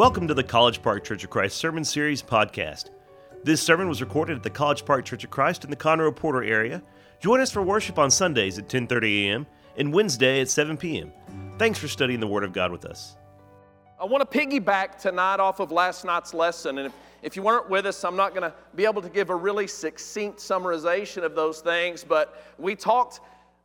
Welcome to the College Park Church of Christ Sermon Series podcast. This sermon was recorded at the College Park Church of Christ in the Conroe Porter area. Join us for worship on Sundays at 10:30 a.m. and Wednesday at 7 p.m. Thanks for studying the Word of God with us. I want to piggyback tonight off of last night's lesson. And if, if you weren't with us, I'm not going to be able to give a really succinct summarization of those things. But we talked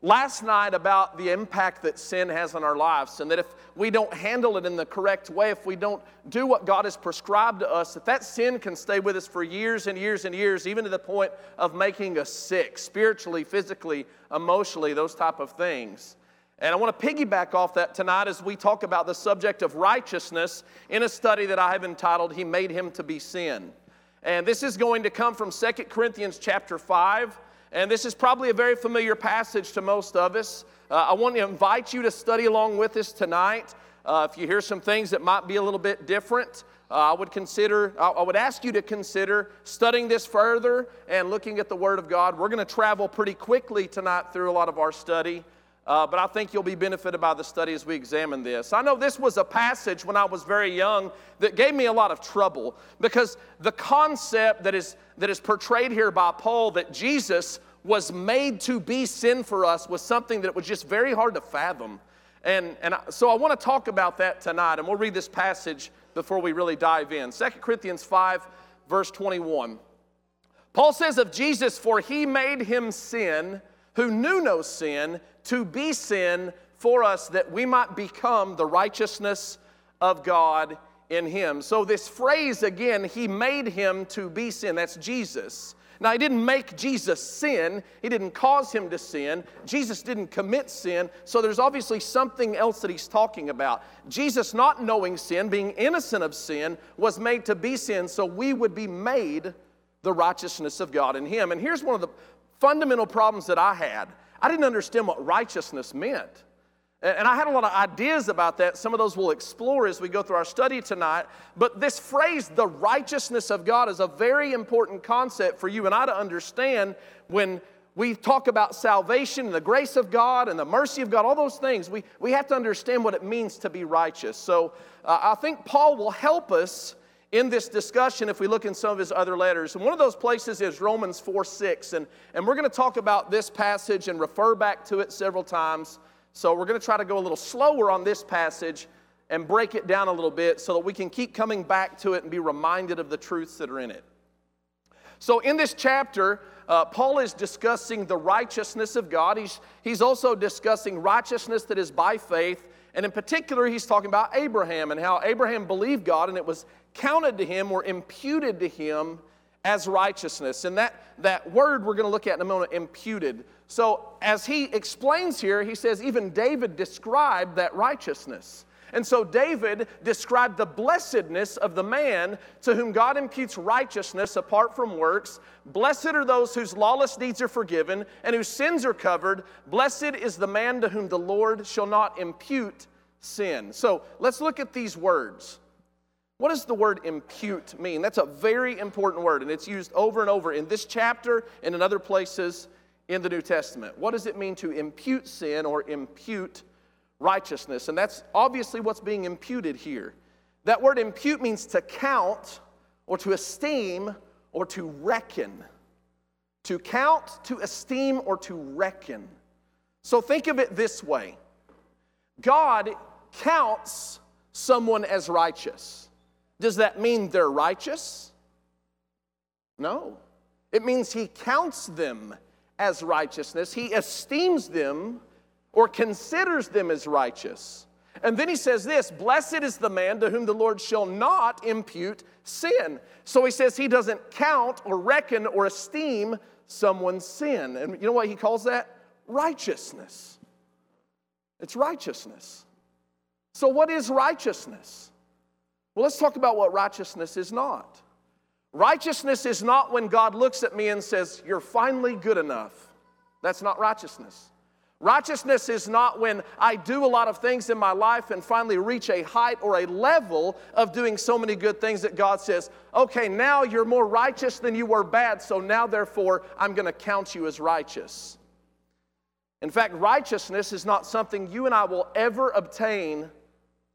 last night about the impact that sin has on our lives. And that if we don't handle it in the correct way, if we don't do what God has prescribed to us, that that sin can stay with us for years and years and years, even to the point of making us sick, spiritually, physically, emotionally, those type of things. And I want to piggyback off that tonight as we talk about the subject of righteousness in a study that I have entitled He Made Him to Be Sin. And this is going to come from 2 Corinthians chapter 5. And this is probably a very familiar passage to most of us. Uh, I want to invite you to study along with us tonight. Uh, if you hear some things that might be a little bit different, uh, I would consider, I would ask you to consider studying this further and looking at the Word of God. We're going to travel pretty quickly tonight through a lot of our study. Uh, but I think you'll be benefited by the study as we examine this. I know this was a passage when I was very young that gave me a lot of trouble because the concept that is, that is portrayed here by Paul that Jesus was made to be sin for us was something that was just very hard to fathom. And, and I, so I want to talk about that tonight, and we'll read this passage before we really dive in. 2 Corinthians 5, verse 21. Paul says of Jesus, For he made him sin who knew no sin to be sin for us that we might become the righteousness of God in him. So, this phrase again, he made him to be sin, that's Jesus. Now, he didn't make Jesus sin. He didn't cause him to sin. Jesus didn't commit sin. So, there's obviously something else that he's talking about. Jesus, not knowing sin, being innocent of sin, was made to be sin so we would be made the righteousness of God in him. And here's one of the fundamental problems that I had I didn't understand what righteousness meant. And I had a lot of ideas about that. Some of those we'll explore as we go through our study tonight. But this phrase, the righteousness of God, is a very important concept for you and I to understand when we talk about salvation and the grace of God and the mercy of God, all those things. We, we have to understand what it means to be righteous. So uh, I think Paul will help us in this discussion if we look in some of his other letters. And one of those places is Romans 4 6. And, and we're going to talk about this passage and refer back to it several times. So we're going to try to go a little slower on this passage and break it down a little bit so that we can keep coming back to it and be reminded of the truths that are in it. So, in this chapter, uh, Paul is discussing the righteousness of God. He's, he's also discussing righteousness that is by faith. And in particular, he's talking about Abraham and how Abraham believed God and it was counted to him or imputed to him as righteousness. And that, that word we're going to look at in a moment, imputed. So, as he explains here, he says even David described that righteousness. And so, David described the blessedness of the man to whom God imputes righteousness apart from works. Blessed are those whose lawless deeds are forgiven and whose sins are covered. Blessed is the man to whom the Lord shall not impute sin. So, let's look at these words. What does the word impute mean? That's a very important word, and it's used over and over in this chapter and in other places in the New Testament. What does it mean to impute sin or impute righteousness? And that's obviously what's being imputed here. That word impute means to count or to esteem or to reckon. To count, to esteem, or to reckon. So think of it this way God counts someone as righteous. Does that mean they're righteous? No. It means he counts them as righteousness, he esteems them or considers them as righteous. And then he says this Blessed is the man to whom the Lord shall not impute sin. So he says he doesn't count or reckon or esteem someone's sin. And you know what he calls that? Righteousness. It's righteousness. So, what is righteousness? Well, let's talk about what righteousness is not. Righteousness is not when God looks at me and says, You're finally good enough. That's not righteousness. Righteousness is not when I do a lot of things in my life and finally reach a height or a level of doing so many good things that God says, okay, now you're more righteous than you were bad, so now therefore I'm going to count you as righteous. In fact, righteousness is not something you and I will ever obtain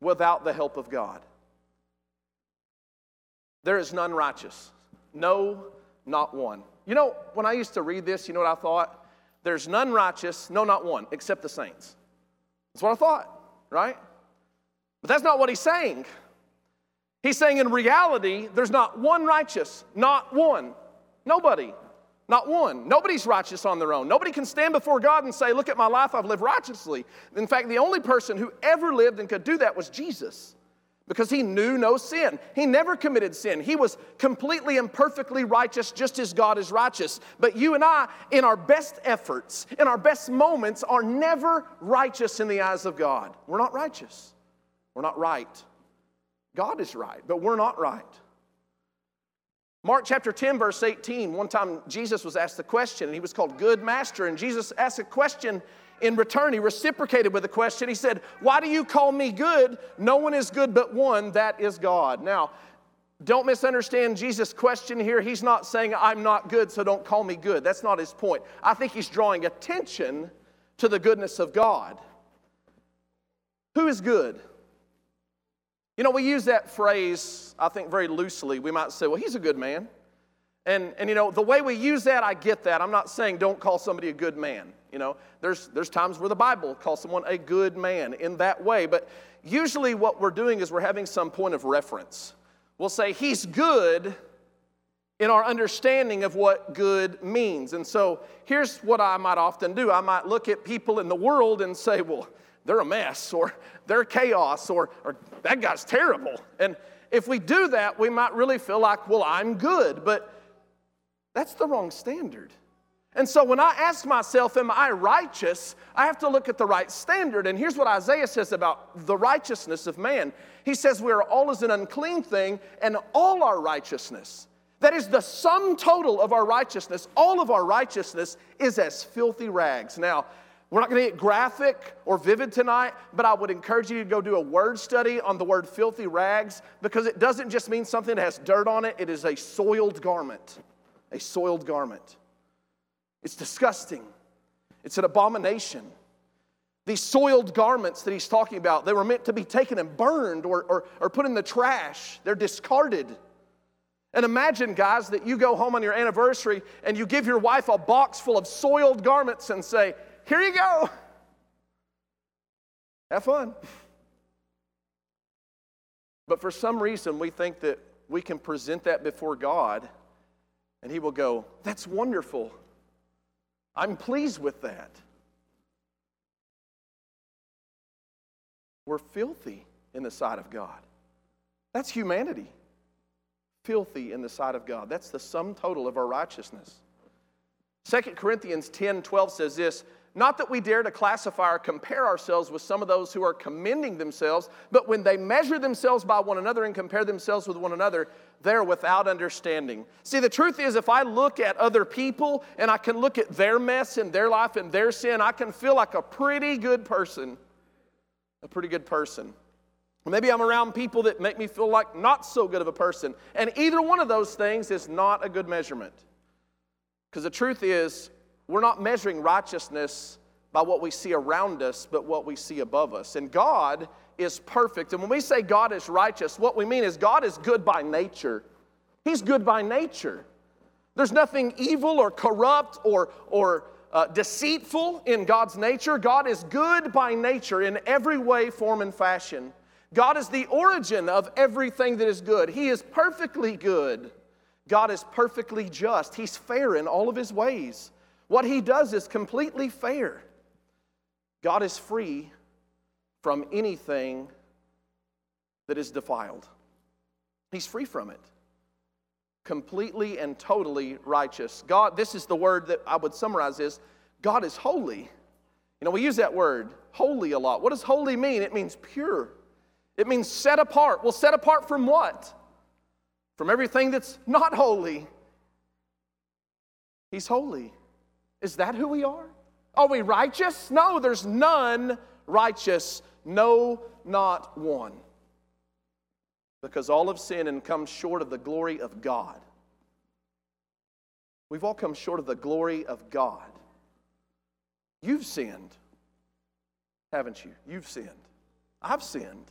without the help of God. There is none righteous. No, not one. You know, when I used to read this, you know what I thought? There's none righteous, no, not one, except the saints. That's what I thought, right? But that's not what he's saying. He's saying in reality, there's not one righteous, not one. Nobody, not one. Nobody's righteous on their own. Nobody can stand before God and say, Look at my life, I've lived righteously. In fact, the only person who ever lived and could do that was Jesus because he knew no sin. He never committed sin. He was completely and perfectly righteous, just as God is righteous. But you and I, in our best efforts, in our best moments, are never righteous in the eyes of God. We're not righteous. We're not right. God is right, but we're not right. Mark chapter 10, verse 18, one time Jesus was asked the question, and he was called Good Master, and Jesus asked a question in return, he reciprocated with a question. He said, Why do you call me good? No one is good but one, that is God. Now, don't misunderstand Jesus' question here. He's not saying, I'm not good, so don't call me good. That's not his point. I think he's drawing attention to the goodness of God. Who is good? You know, we use that phrase, I think, very loosely. We might say, well, he's a good man. And, and you know, the way we use that, I get that. I'm not saying don't call somebody a good man. You know, there's, there's times where the Bible calls someone a good man in that way, but usually what we're doing is we're having some point of reference. We'll say, He's good in our understanding of what good means. And so here's what I might often do I might look at people in the world and say, Well, they're a mess, or they're chaos, or, or that guy's terrible. And if we do that, we might really feel like, Well, I'm good, but that's the wrong standard. And so when I ask myself, Am I righteous? I have to look at the right standard. And here's what Isaiah says about the righteousness of man He says, We are all as an unclean thing, and all our righteousness, that is the sum total of our righteousness, all of our righteousness is as filthy rags. Now, we're not going to get graphic or vivid tonight, but I would encourage you to go do a word study on the word filthy rags because it doesn't just mean something that has dirt on it, it is a soiled garment. A soiled garment. It's disgusting. It's an abomination. These soiled garments that he's talking about, they were meant to be taken and burned or, or, or put in the trash. They're discarded. And imagine, guys, that you go home on your anniversary and you give your wife a box full of soiled garments and say, Here you go. Have fun. But for some reason, we think that we can present that before God and He will go, That's wonderful. I'm pleased with that. We're filthy in the sight of God. That's humanity. Filthy in the sight of God. That's the sum total of our righteousness. 2 Corinthians 10 12 says this Not that we dare to classify or compare ourselves with some of those who are commending themselves, but when they measure themselves by one another and compare themselves with one another, they're without understanding. See, the truth is, if I look at other people and I can look at their mess and their life and their sin, I can feel like a pretty good person. A pretty good person. Maybe I'm around people that make me feel like not so good of a person. And either one of those things is not a good measurement. Because the truth is, we're not measuring righteousness by what we see around us, but what we see above us. And God is perfect. And when we say God is righteous, what we mean is God is good by nature. He's good by nature. There's nothing evil or corrupt or, or uh, deceitful in God's nature. God is good by nature in every way, form, and fashion. God is the origin of everything that is good. He is perfectly good. God is perfectly just. He's fair in all of his ways. What he does is completely fair. God is free from anything that is defiled. He's free from it. Completely and totally righteous. God, this is the word that I would summarize is God is holy. You know, we use that word, holy, a lot. What does holy mean? It means pure. It means set apart. Well, set apart from what? From everything that's not holy. He's holy. Is that who we are? Are we righteous? No, there's none righteous, no, not one. Because all have sinned and come short of the glory of God. We've all come short of the glory of God. You've sinned, haven't you? You've sinned. I've sinned.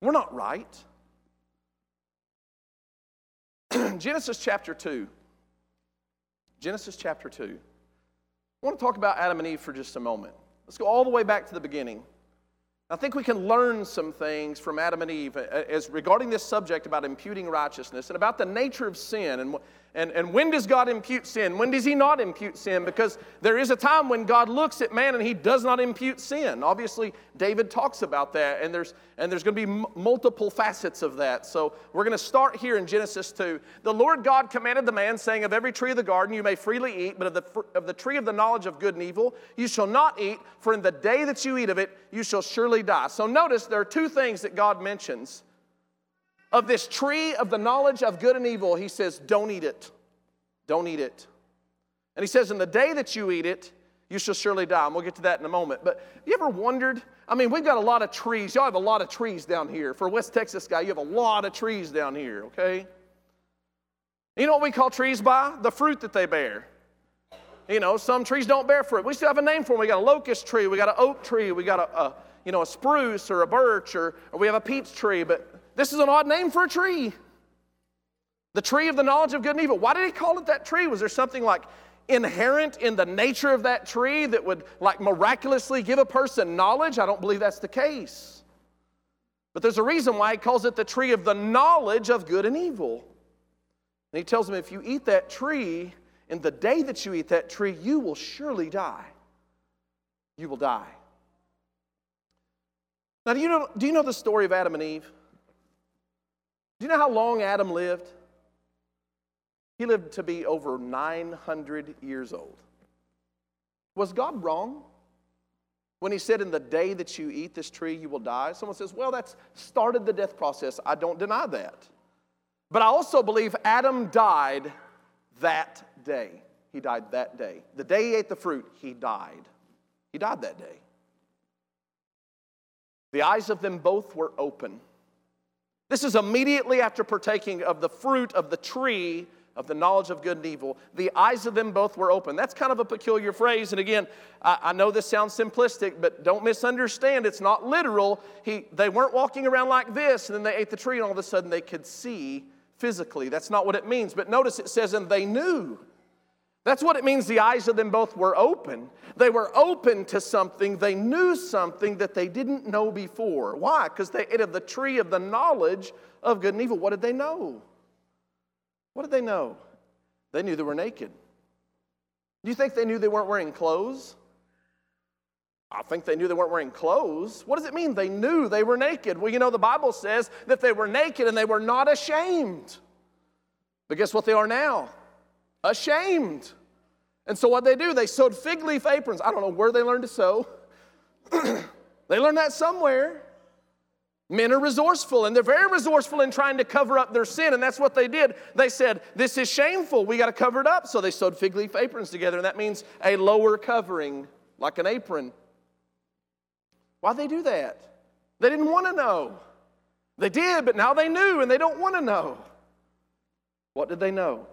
We're not right. Genesis chapter 2. Genesis chapter 2. I want to talk about Adam and Eve for just a moment. Let's go all the way back to the beginning. I think we can learn some things from Adam and Eve uh, as regarding this subject about imputing righteousness and about the nature of sin and and, and when does God impute sin? When does He not impute sin? Because there is a time when God looks at man and He does not impute sin. Obviously, David talks about that, and there's, and there's going to be m- multiple facets of that. So we're going to start here in Genesis 2. The Lord God commanded the man, saying, Of every tree of the garden you may freely eat, but of the, fr- of the tree of the knowledge of good and evil you shall not eat, for in the day that you eat of it you shall surely die. So notice there are two things that God mentions of this tree of the knowledge of good and evil, he says, Don't eat it. Don't eat it. And he says, In the day that you eat it, you shall surely die. And we'll get to that in a moment. But you ever wondered? I mean, we've got a lot of trees. Y'all have a lot of trees down here. For a West Texas guy, you have a lot of trees down here, okay? You know what we call trees by? The fruit that they bear. You know, some trees don't bear fruit. We still have a name for them. We got a locust tree, we got an oak tree, we got a, a you know, a spruce or a birch, or, or we have a peach tree, but this is an odd name for a tree. The tree of the knowledge of good and evil. Why did he call it that tree? Was there something like inherent in the nature of that tree that would like miraculously give a person knowledge? I don't believe that's the case. But there's a reason why he calls it the tree of the knowledge of good and evil. And he tells them if you eat that tree, in the day that you eat that tree, you will surely die. You will die. Now, do you know, do you know the story of Adam and Eve? Do you know how long Adam lived? He lived to be over 900 years old. Was God wrong when he said, In the day that you eat this tree, you will die? Someone says, Well, that's started the death process. I don't deny that. But I also believe Adam died that day. He died that day. The day he ate the fruit, he died. He died that day. The eyes of them both were open. This is immediately after partaking of the fruit of the tree of the knowledge of good and evil. The eyes of them both were open. That's kind of a peculiar phrase. And again, I, I, know this sounds simplistic, but don't misunderstand. It's not literal. He, they weren't walking around like this, and then they ate the tree, and all of a sudden they could see physically. That's not what it means. But notice it says, and they knew. That's what it means the eyes of them both were open. They were open to something. They knew something that they didn't know before. Why? Because they ate of the tree of the knowledge of good and evil. What did they know? What did they know? They knew they were naked. Do you think they knew they weren't wearing clothes? I think they knew they weren't wearing clothes. What does it mean? They knew they were naked. Well, you know, the Bible says that they were naked and they were not ashamed. But guess what they are now? Ashamed. And so what they do, they sewed fig leaf aprons. I don't know where they learned to sew. they learned that somewhere. Men are resourceful, and they're very resourceful in trying to cover up their sin, and that's what they did. They said, This is shameful, we got to cover it up. So they sewed fig leaf aprons together, and that means a lower covering, like an apron. Why'd they do that? They didn't want to know. They did, but now they knew, and they don't want to know. What did they know?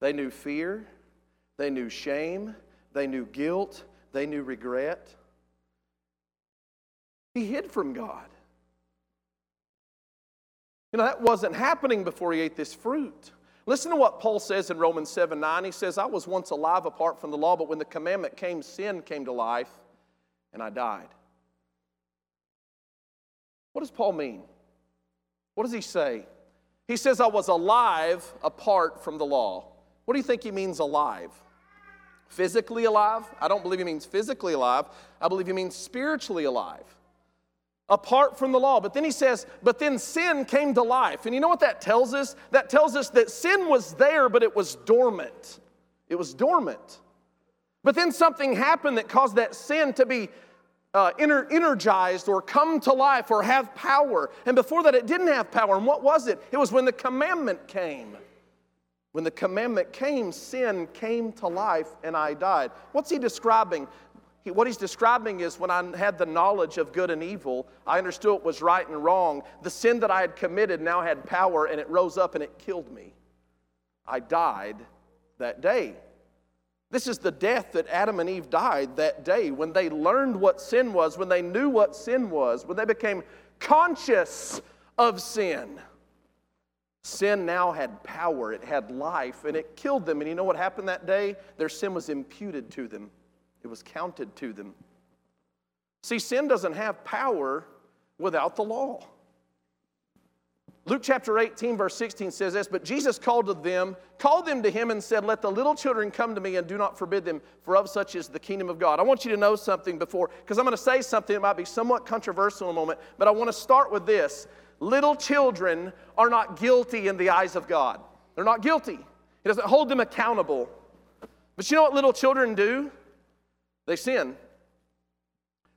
They knew fear, they knew shame, they knew guilt, they knew regret. He hid from God. You know, that wasn't happening before he ate this fruit. Listen to what Paul says in Romans 7 9. He says, I was once alive apart from the law, but when the commandment came, sin came to life, and I died. What does Paul mean? What does he say? He says, I was alive apart from the law. What do you think he means alive? Physically alive? I don't believe he means physically alive. I believe he means spiritually alive apart from the law. But then he says, but then sin came to life. And you know what that tells us? That tells us that sin was there, but it was dormant. It was dormant. But then something happened that caused that sin to be uh, energized or come to life or have power. And before that, it didn't have power. And what was it? It was when the commandment came. When the commandment came, sin came to life and I died. What's he describing? He, what he's describing is when I had the knowledge of good and evil, I understood what was right and wrong. The sin that I had committed now had power and it rose up and it killed me. I died that day. This is the death that Adam and Eve died that day when they learned what sin was, when they knew what sin was, when they became conscious of sin. Sin now had power, it had life, and it killed them. And you know what happened that day? Their sin was imputed to them, it was counted to them. See, sin doesn't have power without the law. Luke chapter 18, verse 16 says this But Jesus called to them, called them to him, and said, Let the little children come to me and do not forbid them, for of such is the kingdom of God. I want you to know something before, because I'm going to say something that might be somewhat controversial in a moment, but I want to start with this. Little children are not guilty in the eyes of God. They're not guilty. He doesn't hold them accountable. But you know what little children do? They sin.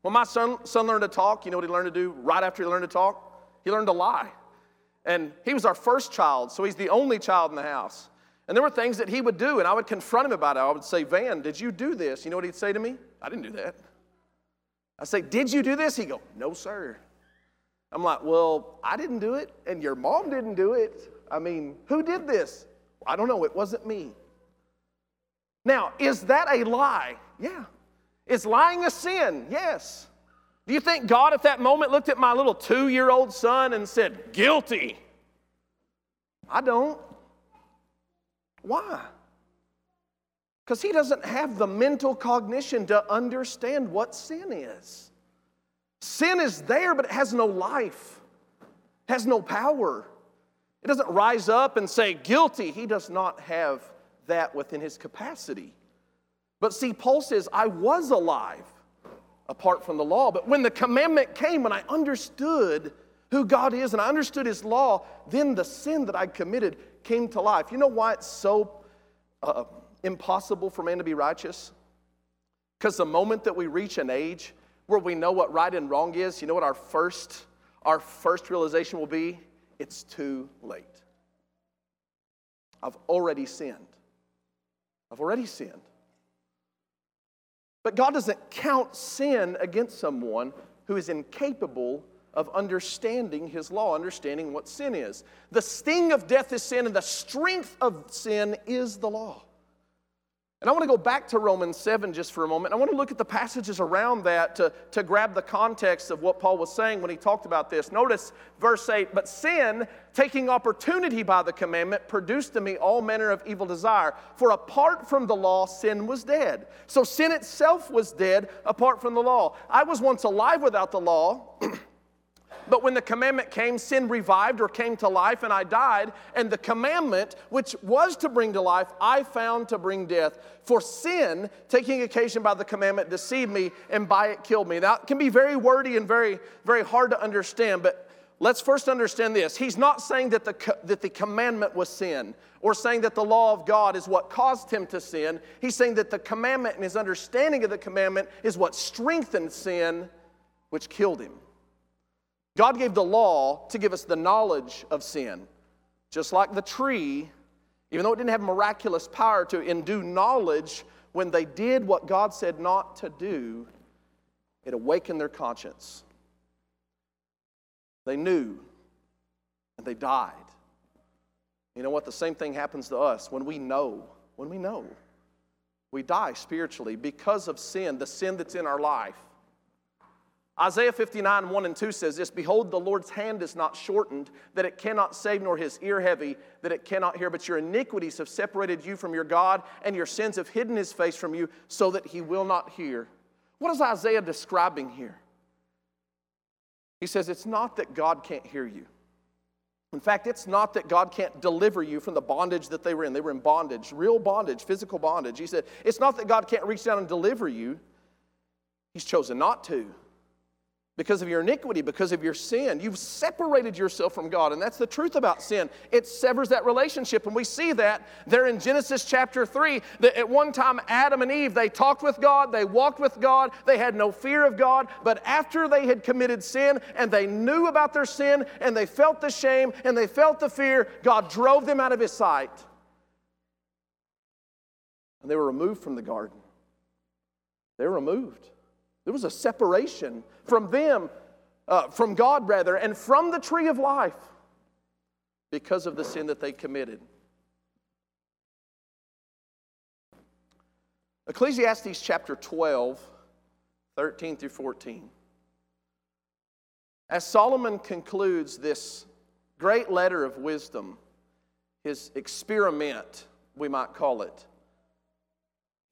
When my son, son learned to talk, you know what he learned to do right after he learned to talk? He learned to lie. And he was our first child, so he's the only child in the house. And there were things that he would do, and I would confront him about it. I would say, Van, did you do this? You know what he'd say to me? I didn't do that. I'd say, Did you do this? He'd go, No, sir. I'm like, Well, I didn't do it, and your mom didn't do it. I mean, who did this? I don't know. It wasn't me. Now, is that a lie? Yeah. Is lying a sin? Yes. Do you think God at that moment looked at my little two year old son and said, Guilty? I don't. Why? Because he doesn't have the mental cognition to understand what sin is. Sin is there, but it has no life, it has no power. It doesn't rise up and say, Guilty. He does not have that within his capacity. But see, Paul says, I was alive apart from the law. But when the commandment came, when I understood who God is and I understood his law, then the sin that I committed came to life. You know why it's so uh, impossible for man to be righteous? Because the moment that we reach an age where we know what right and wrong is, you know what our first our first realization will be? It's too late. I've already sinned. I've already sinned. But God doesn't count sin against someone who is incapable of understanding his law, understanding what sin is. The sting of death is sin, and the strength of sin is the law. And I want to go back to Romans 7 just for a moment. I want to look at the passages around that to, to grab the context of what Paul was saying when he talked about this. Notice verse 8 But sin, taking opportunity by the commandment, produced in me all manner of evil desire. For apart from the law, sin was dead. So sin itself was dead apart from the law. I was once alive without the law. But when the commandment came, sin revived or came to life, and I died. And the commandment, which was to bring to life, I found to bring death. For sin, taking occasion by the commandment, deceived me, and by it killed me. Now, it can be very wordy and very, very hard to understand, but let's first understand this. He's not saying that the, that the commandment was sin or saying that the law of God is what caused him to sin. He's saying that the commandment and his understanding of the commandment is what strengthened sin, which killed him. God gave the law to give us the knowledge of sin. Just like the tree, even though it didn't have miraculous power to endue knowledge, when they did what God said not to do, it awakened their conscience. They knew and they died. You know what? The same thing happens to us when we know. When we know, we die spiritually because of sin, the sin that's in our life. Isaiah 59, 1 and 2 says this Behold, the Lord's hand is not shortened, that it cannot save, nor his ear heavy, that it cannot hear. But your iniquities have separated you from your God, and your sins have hidden his face from you, so that he will not hear. What is Isaiah describing here? He says, It's not that God can't hear you. In fact, it's not that God can't deliver you from the bondage that they were in. They were in bondage, real bondage, physical bondage. He said, It's not that God can't reach down and deliver you, He's chosen not to because of your iniquity, because of your sin. You've separated yourself from God. And that's the truth about sin. It severs that relationship. And we see that there in Genesis chapter 3 that at one time Adam and Eve, they talked with God, they walked with God, they had no fear of God. But after they had committed sin and they knew about their sin and they felt the shame and they felt the fear, God drove them out of his sight. And they were removed from the garden. They were removed. There was a separation from them, uh, from God rather, and from the tree of life because of the sin that they committed. Ecclesiastes chapter 12, 13 through 14. As Solomon concludes this great letter of wisdom his experiment, we might call it.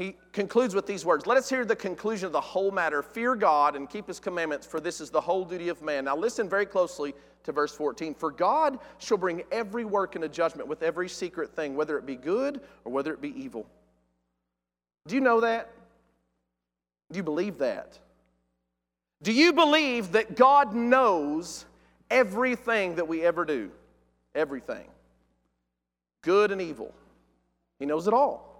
He concludes with these words Let us hear the conclusion of the whole matter. Fear God and keep his commandments, for this is the whole duty of man. Now, listen very closely to verse 14. For God shall bring every work into judgment with every secret thing, whether it be good or whether it be evil. Do you know that? Do you believe that? Do you believe that God knows everything that we ever do? Everything. Good and evil. He knows it all.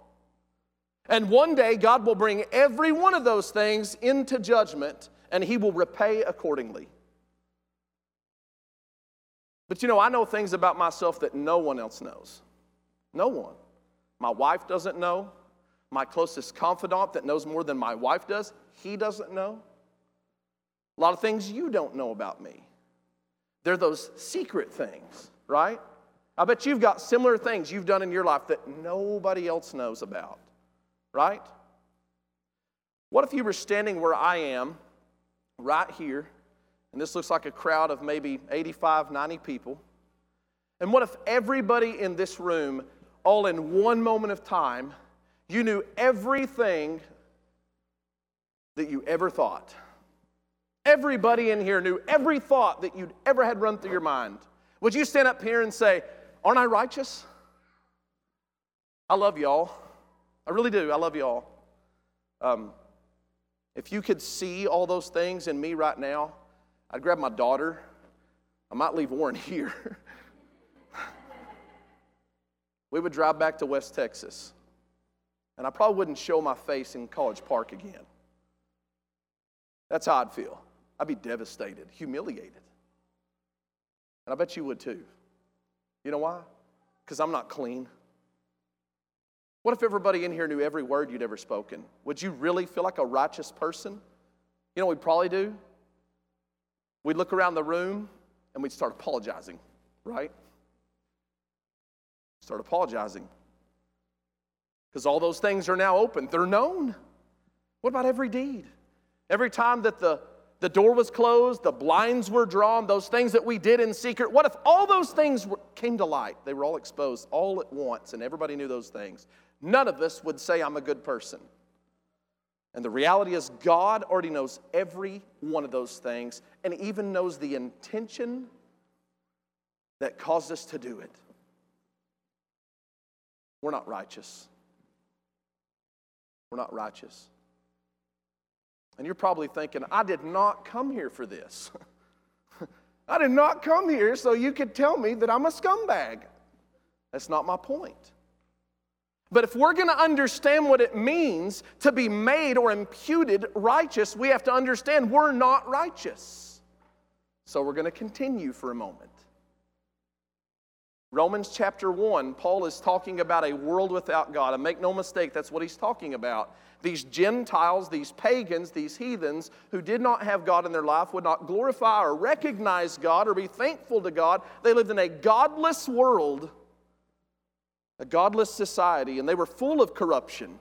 And one day, God will bring every one of those things into judgment and He will repay accordingly. But you know, I know things about myself that no one else knows. No one. My wife doesn't know. My closest confidant that knows more than my wife does, he doesn't know. A lot of things you don't know about me. They're those secret things, right? I bet you've got similar things you've done in your life that nobody else knows about right? What if you were standing where I am, right here, and this looks like a crowd of maybe 85, 90 people? And what if everybody in this room, all in one moment of time, you knew everything that you ever thought? Everybody in here knew every thought that you'd ever had run through your mind. Would you stand up here and say, Aren't I righteous? I love y'all. I really do. I love you all. Um, if you could see all those things in me right now, I'd grab my daughter. I might leave Warren here. we would drive back to West Texas. And I probably wouldn't show my face in College Park again. That's how I'd feel. I'd be devastated, humiliated. And I bet you would too. You know why? Because I'm not clean. What if everybody in here knew every word you'd ever spoken? Would you really feel like a righteous person? You know we'd probably do? We'd look around the room and we'd start apologizing, right? Start apologizing. Because all those things are now open, they're known. What about every deed? Every time that the, the door was closed, the blinds were drawn, those things that we did in secret, what if all those things were, came to light? They were all exposed all at once, and everybody knew those things none of us would say, I'm a good person. And the reality is, God already knows every one of those things and even knows the intention that caused us to do it. We're not righteous. We're not righteous. And you're probably thinking, I did not come here for this. I did not come here so you could tell me that I'm a scumbag. That's not my point. But if we're going to understand what it means to be made or imputed righteous, we have to understand we're not righteous. So we're going to continue for a moment. Romans chapter 1, Paul is talking about a world without God. And make no mistake, that's what he's talking about. These Gentiles, these pagans, these heathens who did not have God in their life, would not glorify or recognize God or be thankful to God. They lived in a godless world a godless society, and they were full of corruption.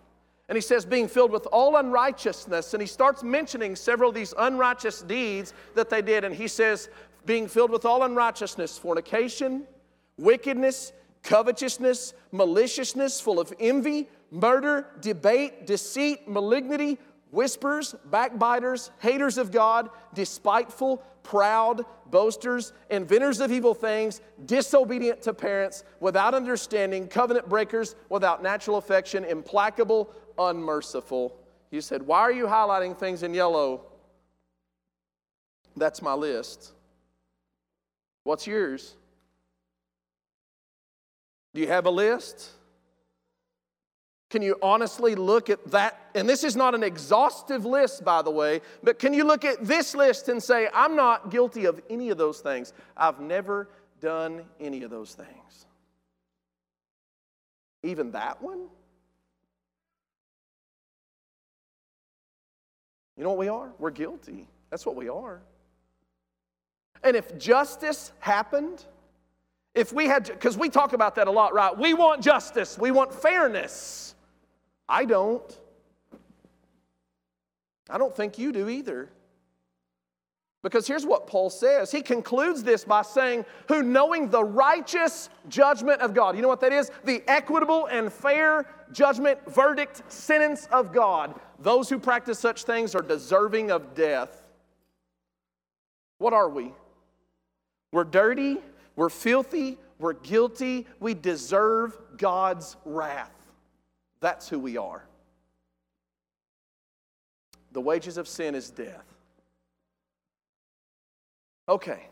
And he says, being filled with all unrighteousness. And he starts mentioning several of these unrighteous deeds that they did. And he says, being filled with all unrighteousness, fornication, wickedness, covetousness, maliciousness, full of envy, murder, debate, deceit, malignity, whispers, backbiters, haters of God, despiteful, proud, boasters, inventors of evil things, disobedient to parents, without understanding, covenant breakers, without natural affection, implacable, unmerciful. You said, Why are you highlighting things in yellow? That's my list. What's yours? Do you have a list? Can you honestly look at that? And this is not an exhaustive list, by the way, but can you look at this list and say, I'm not guilty of any of those things? I've never done any of those things. Even that one? You know what we are? We're guilty. That's what we are. And if justice happened, if we had, because we talk about that a lot, right? We want justice, we want fairness. I don't. I don't think you do either. Because here's what Paul says. He concludes this by saying, Who knowing the righteous judgment of God. You know what that is? The equitable and fair judgment, verdict, sentence of God. Those who practice such things are deserving of death. What are we? We're dirty, we're filthy, we're guilty, we deserve God's wrath. That's who we are. The wages of sin is death. Okay,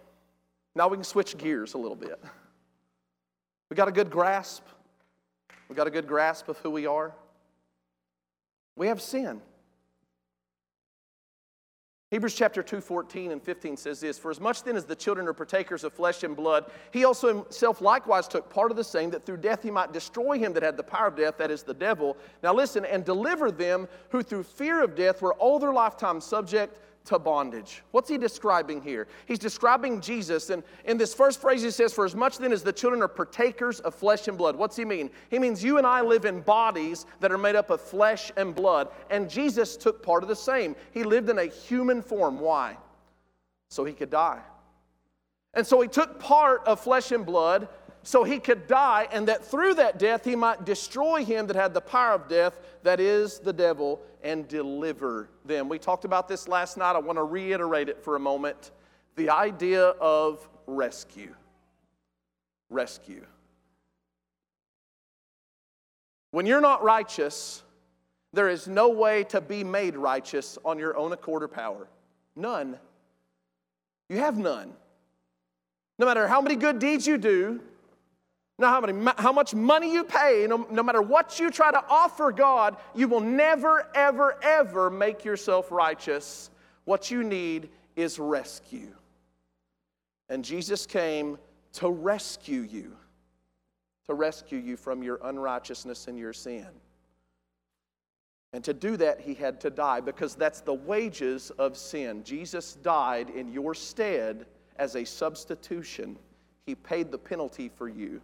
now we can switch gears a little bit. We got a good grasp. We got a good grasp of who we are. We have sin. Hebrews chapter 2, 14 and 15 says this For as much then as the children are partakers of flesh and blood, he also himself likewise took part of the same, that through death he might destroy him that had the power of death, that is the devil. Now listen, and deliver them who through fear of death were all their lifetime subject to bondage. What's he describing here? He's describing Jesus, and in this first phrase, he says, For as much then as the children are partakers of flesh and blood. What's he mean? He means you and I live in bodies that are made up of flesh and blood, and Jesus took part of the same. He lived in a human form. Why? So he could die. And so he took part of flesh and blood so he could die, and that through that death he might destroy him that had the power of death, that is the devil, and deliver them. We talked about this last night. I want to reiterate it for a moment. The idea of rescue. Rescue. When you're not righteous, there is no way to be made righteous on your own accord or power. None. You have none. No matter how many good deeds you do, no how, many, how much money you pay, no, no matter what you try to offer God, you will never, ever, ever make yourself righteous. What you need is rescue. And Jesus came to rescue you, to rescue you from your unrighteousness and your sin. And to do that, he had to die because that's the wages of sin. Jesus died in your stead as a substitution, he paid the penalty for you.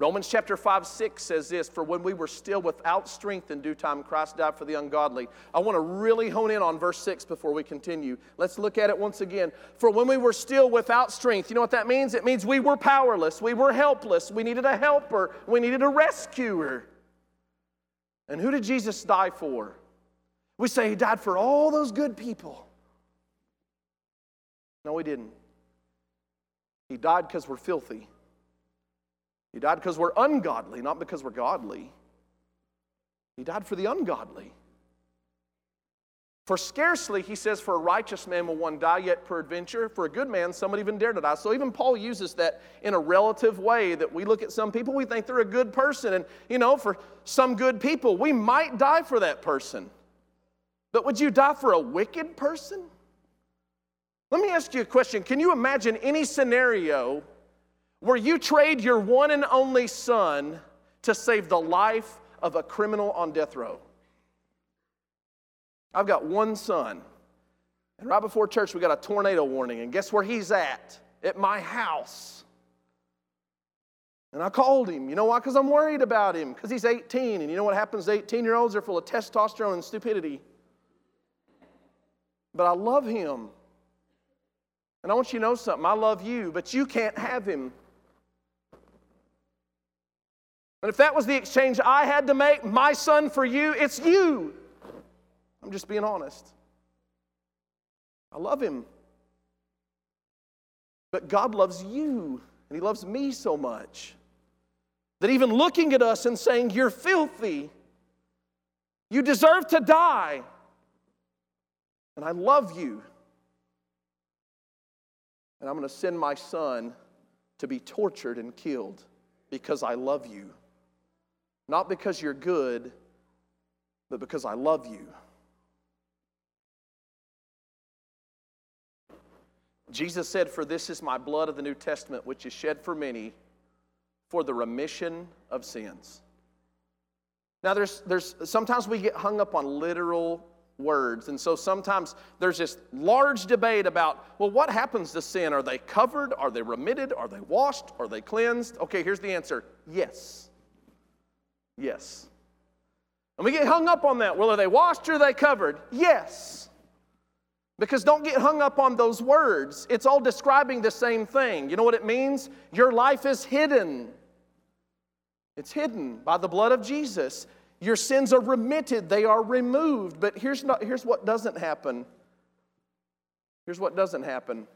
Romans chapter 5, 6 says this For when we were still without strength in due time, Christ died for the ungodly. I want to really hone in on verse 6 before we continue. Let's look at it once again. For when we were still without strength, you know what that means? It means we were powerless, we were helpless, we needed a helper, we needed a rescuer. And who did Jesus die for? We say he died for all those good people. No, he didn't. He died because we're filthy. He died because we're ungodly, not because we're godly. He died for the ungodly. For scarcely, he says, for a righteous man will one die, yet peradventure, for a good man, someone even dare to die. So even Paul uses that in a relative way that we look at some people, we think they're a good person. And, you know, for some good people, we might die for that person. But would you die for a wicked person? Let me ask you a question. Can you imagine any scenario where you trade your one and only son to save the life of a criminal on death row. I've got one son. And right before church, we got a tornado warning. And guess where he's at? At my house. And I called him. You know why? Because I'm worried about him. Because he's 18. And you know what happens to 18 year olds? They're full of testosterone and stupidity. But I love him. And I want you to know something. I love you, but you can't have him. And if that was the exchange I had to make, my son for you, it's you. I'm just being honest. I love him. But God loves you, and He loves me so much that even looking at us and saying, You're filthy, you deserve to die, and I love you, and I'm going to send my son to be tortured and killed because I love you. Not because you're good, but because I love you. Jesus said, For this is my blood of the New Testament, which is shed for many for the remission of sins. Now, there's, there's sometimes we get hung up on literal words. And so sometimes there's this large debate about, well, what happens to sin? Are they covered? Are they remitted? Are they washed? Are they cleansed? Okay, here's the answer yes. Yes. And we get hung up on that. Well, are they washed or are they covered? Yes. Because don't get hung up on those words. It's all describing the same thing. You know what it means? Your life is hidden. It's hidden by the blood of Jesus. Your sins are remitted, they are removed. But here's, not, here's what doesn't happen. Here's what doesn't happen.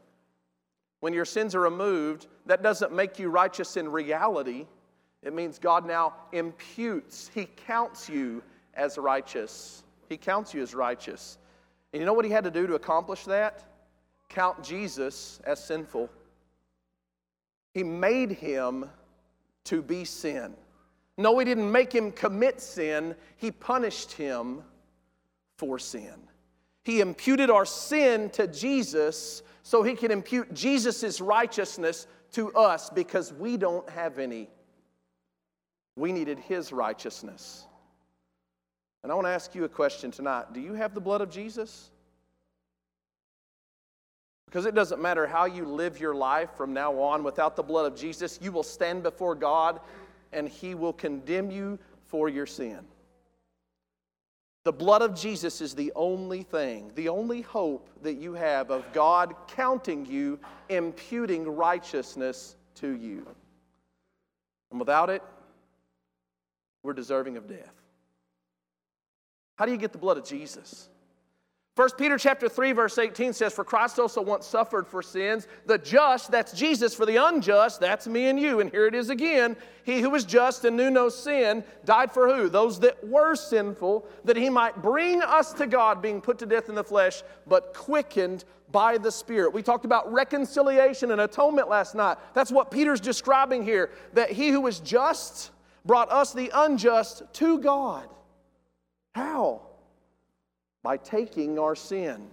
When your sins are removed, that doesn't make you righteous in reality. It means God now imputes, He counts you as righteous. He counts you as righteous. And you know what he had to do to accomplish that? Count Jesus as sinful. He made him to be sin. No, he didn't make him commit sin, he punished him for sin. He imputed our sin to Jesus so he can impute Jesus' righteousness to us because we don't have any. We needed his righteousness. And I want to ask you a question tonight. Do you have the blood of Jesus? Because it doesn't matter how you live your life from now on without the blood of Jesus, you will stand before God and He will condemn you for your sin. The blood of Jesus is the only thing, the only hope that you have of God counting you, imputing righteousness to you. And without it, we're deserving of death. How do you get the blood of Jesus? 1 Peter chapter 3 verse 18 says for Christ also once suffered for sins the just that's Jesus for the unjust that's me and you and here it is again he who was just and knew no sin died for who those that were sinful that he might bring us to God being put to death in the flesh but quickened by the spirit we talked about reconciliation and atonement last night that's what Peter's describing here that he who was just brought us the unjust to God how? By taking our sin.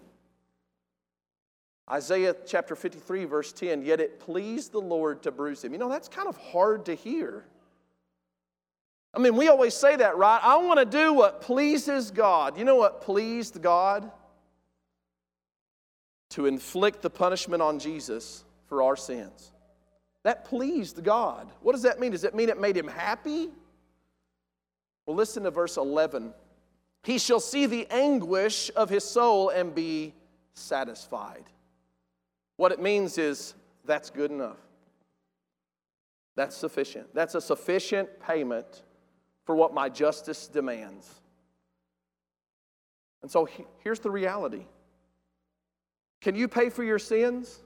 Isaiah chapter 53, verse 10, yet it pleased the Lord to bruise him. You know, that's kind of hard to hear. I mean, we always say that, right? I want to do what pleases God. You know what pleased God? To inflict the punishment on Jesus for our sins. That pleased God. What does that mean? Does it mean it made him happy? Well, listen to verse 11 he shall see the anguish of his soul and be satisfied. What it means is that's good enough. That's sufficient. That's a sufficient payment for what my justice demands. And so here's the reality Can you pay for your sins?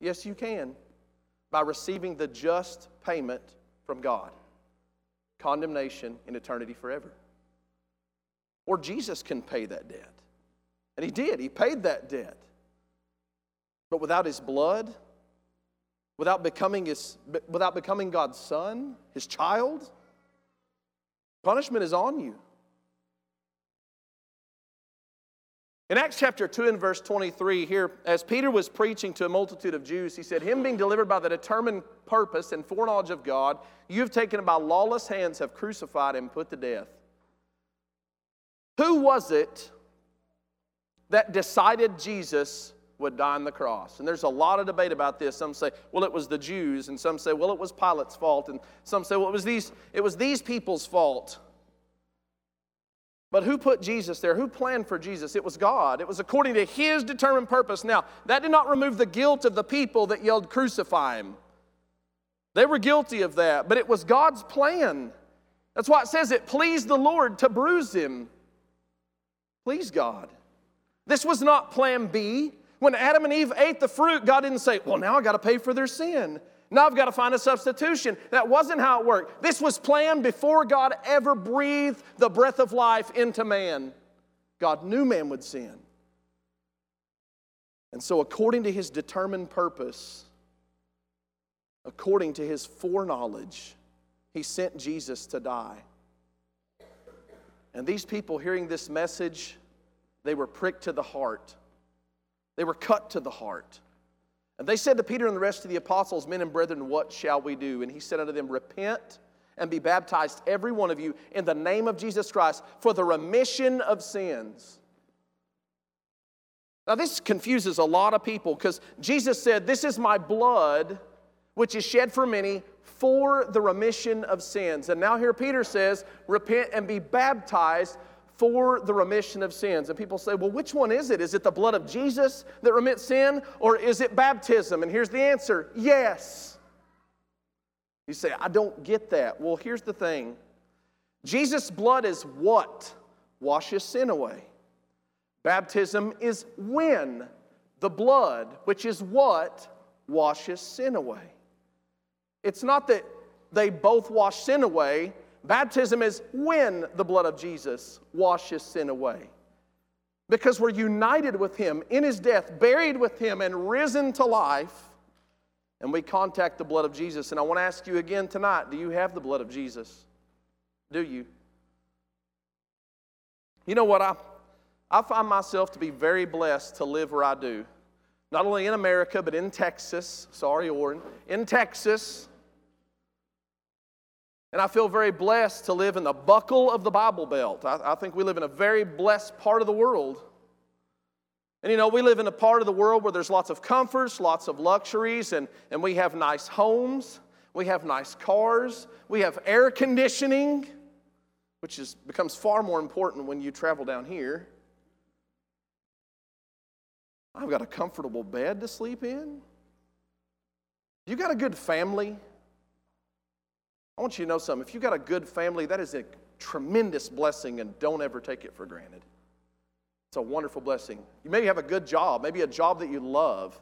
Yes, you can, by receiving the just payment from God condemnation in eternity forever. Or Jesus can pay that debt. And he did, he paid that debt. But without his blood, without becoming, his, without becoming God's son, his child, punishment is on you. In Acts chapter 2 and verse 23, here, as Peter was preaching to a multitude of Jews, he said, Him being delivered by the determined purpose and foreknowledge of God, you have taken by lawless hands, have crucified and put to death. Who was it that decided Jesus would die on the cross? And there's a lot of debate about this. Some say, well, it was the Jews, and some say, well, it was Pilate's fault, and some say, well, it was these, it was these people's fault. But who put Jesus there? Who planned for Jesus? It was God. It was according to His determined purpose. Now, that did not remove the guilt of the people that yelled, Crucify Him. They were guilty of that, but it was God's plan. That's why it says it pleased the Lord to bruise Him. Please God. This was not plan B. When Adam and Eve ate the fruit, God didn't say, Well, now I got to pay for their sin. Now I've got to find a substitution. That wasn't how it worked. This was planned before God ever breathed the breath of life into man. God knew man would sin. And so, according to his determined purpose, according to his foreknowledge, he sent Jesus to die. And these people hearing this message, they were pricked to the heart. They were cut to the heart. And they said to Peter and the rest of the apostles, Men and brethren, what shall we do? And he said unto them, Repent and be baptized, every one of you, in the name of Jesus Christ, for the remission of sins. Now, this confuses a lot of people because Jesus said, This is my blood, which is shed for many for the remission of sins. And now here Peter says, repent and be baptized for the remission of sins. And people say, well, which one is it? Is it the blood of Jesus that remits sin, or is it baptism? And here's the answer yes. You say, I don't get that. Well, here's the thing Jesus' blood is what washes sin away. Baptism is when the blood, which is what washes sin away. It's not that they both wash sin away. Baptism is when the blood of Jesus washes sin away. Because we're united with Him in His death, buried with Him, and risen to life, and we contact the blood of Jesus. And I want to ask you again tonight do you have the blood of Jesus? Do you? You know what? I, I find myself to be very blessed to live where I do. Not only in America, but in Texas. Sorry, Orrin. In Texas. And I feel very blessed to live in the buckle of the Bible Belt. I, I, think we live in a very blessed part of the world. And you know, we live in a part of the world where there's lots of comforts, lots of luxuries, and, and we have nice homes, we have nice cars, we have air conditioning, which is, becomes far more important when you travel down here. I've got a comfortable bed to sleep in. You got a good family. I want you to know something. If you've got a good family, that is a tremendous blessing, and don't ever take it for granted. It's a wonderful blessing. You maybe have a good job, maybe a job that you love.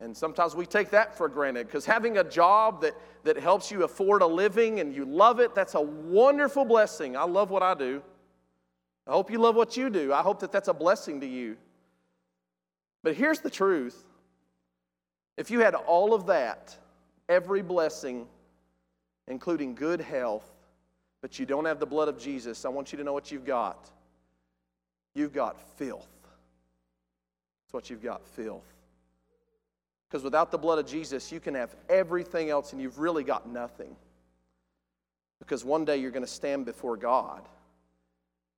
And sometimes we take that for granted because having a job that, that helps you afford a living and you love it, that's a wonderful blessing. I love what I do. I hope you love what you do. I hope that that's a blessing to you. But here's the truth if you had all of that, every blessing, including good health, but you don't have the blood of Jesus, I want you to know what you've got. You've got filth. That's what you've got filth. Because without the blood of Jesus, you can have everything else and you've really got nothing. Because one day you're going to stand before God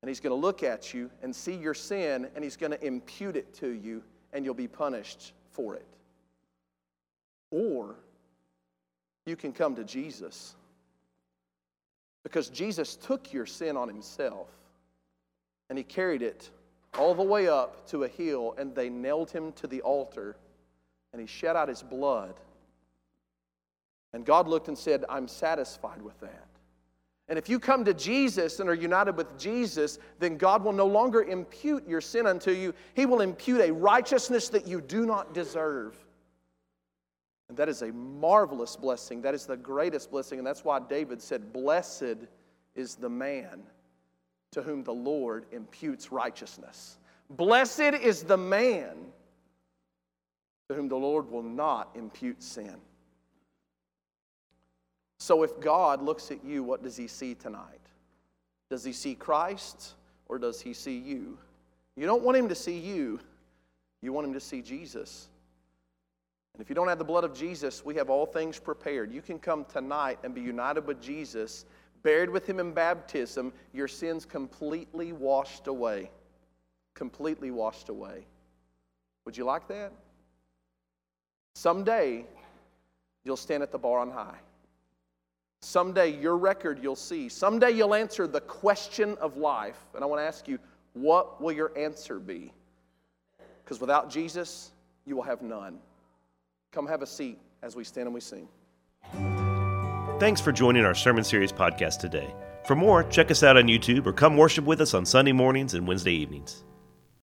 and He's going to look at you and see your sin and He's going to impute it to you and you'll be punished for it. Or you can come to Jesus because Jesus took your sin on himself and he carried it all the way up to a hill and they nailed him to the altar and he shed out his blood. And God looked and said, I'm satisfied with that. And if you come to Jesus and are united with Jesus, then God will no longer impute your sin unto you. He will impute a righteousness that you do not deserve. And that is a marvelous blessing. That is the greatest blessing. And that's why David said, Blessed is the man to whom the Lord imputes righteousness. Blessed is the man to whom the Lord will not impute sin. So if God looks at you, what does he see tonight? Does he see Christ or does he see you? You don't want him to see you, you want him to see Jesus. And if you don't have the blood of Jesus, we have all things prepared. You can come tonight and be united with Jesus, buried with him in baptism, your sins completely washed away. Completely washed away. Would you like that? Someday, you'll stand at the bar on high. Someday, your record you'll see. Someday, you'll answer the question of life. And I want to ask you, what will your answer be? Because without Jesus, you will have none. Come have a seat as we stand and we sing. Thanks for joining our Sermon Series podcast today. For more, check us out on YouTube or come worship with us on Sunday mornings and Wednesday evenings.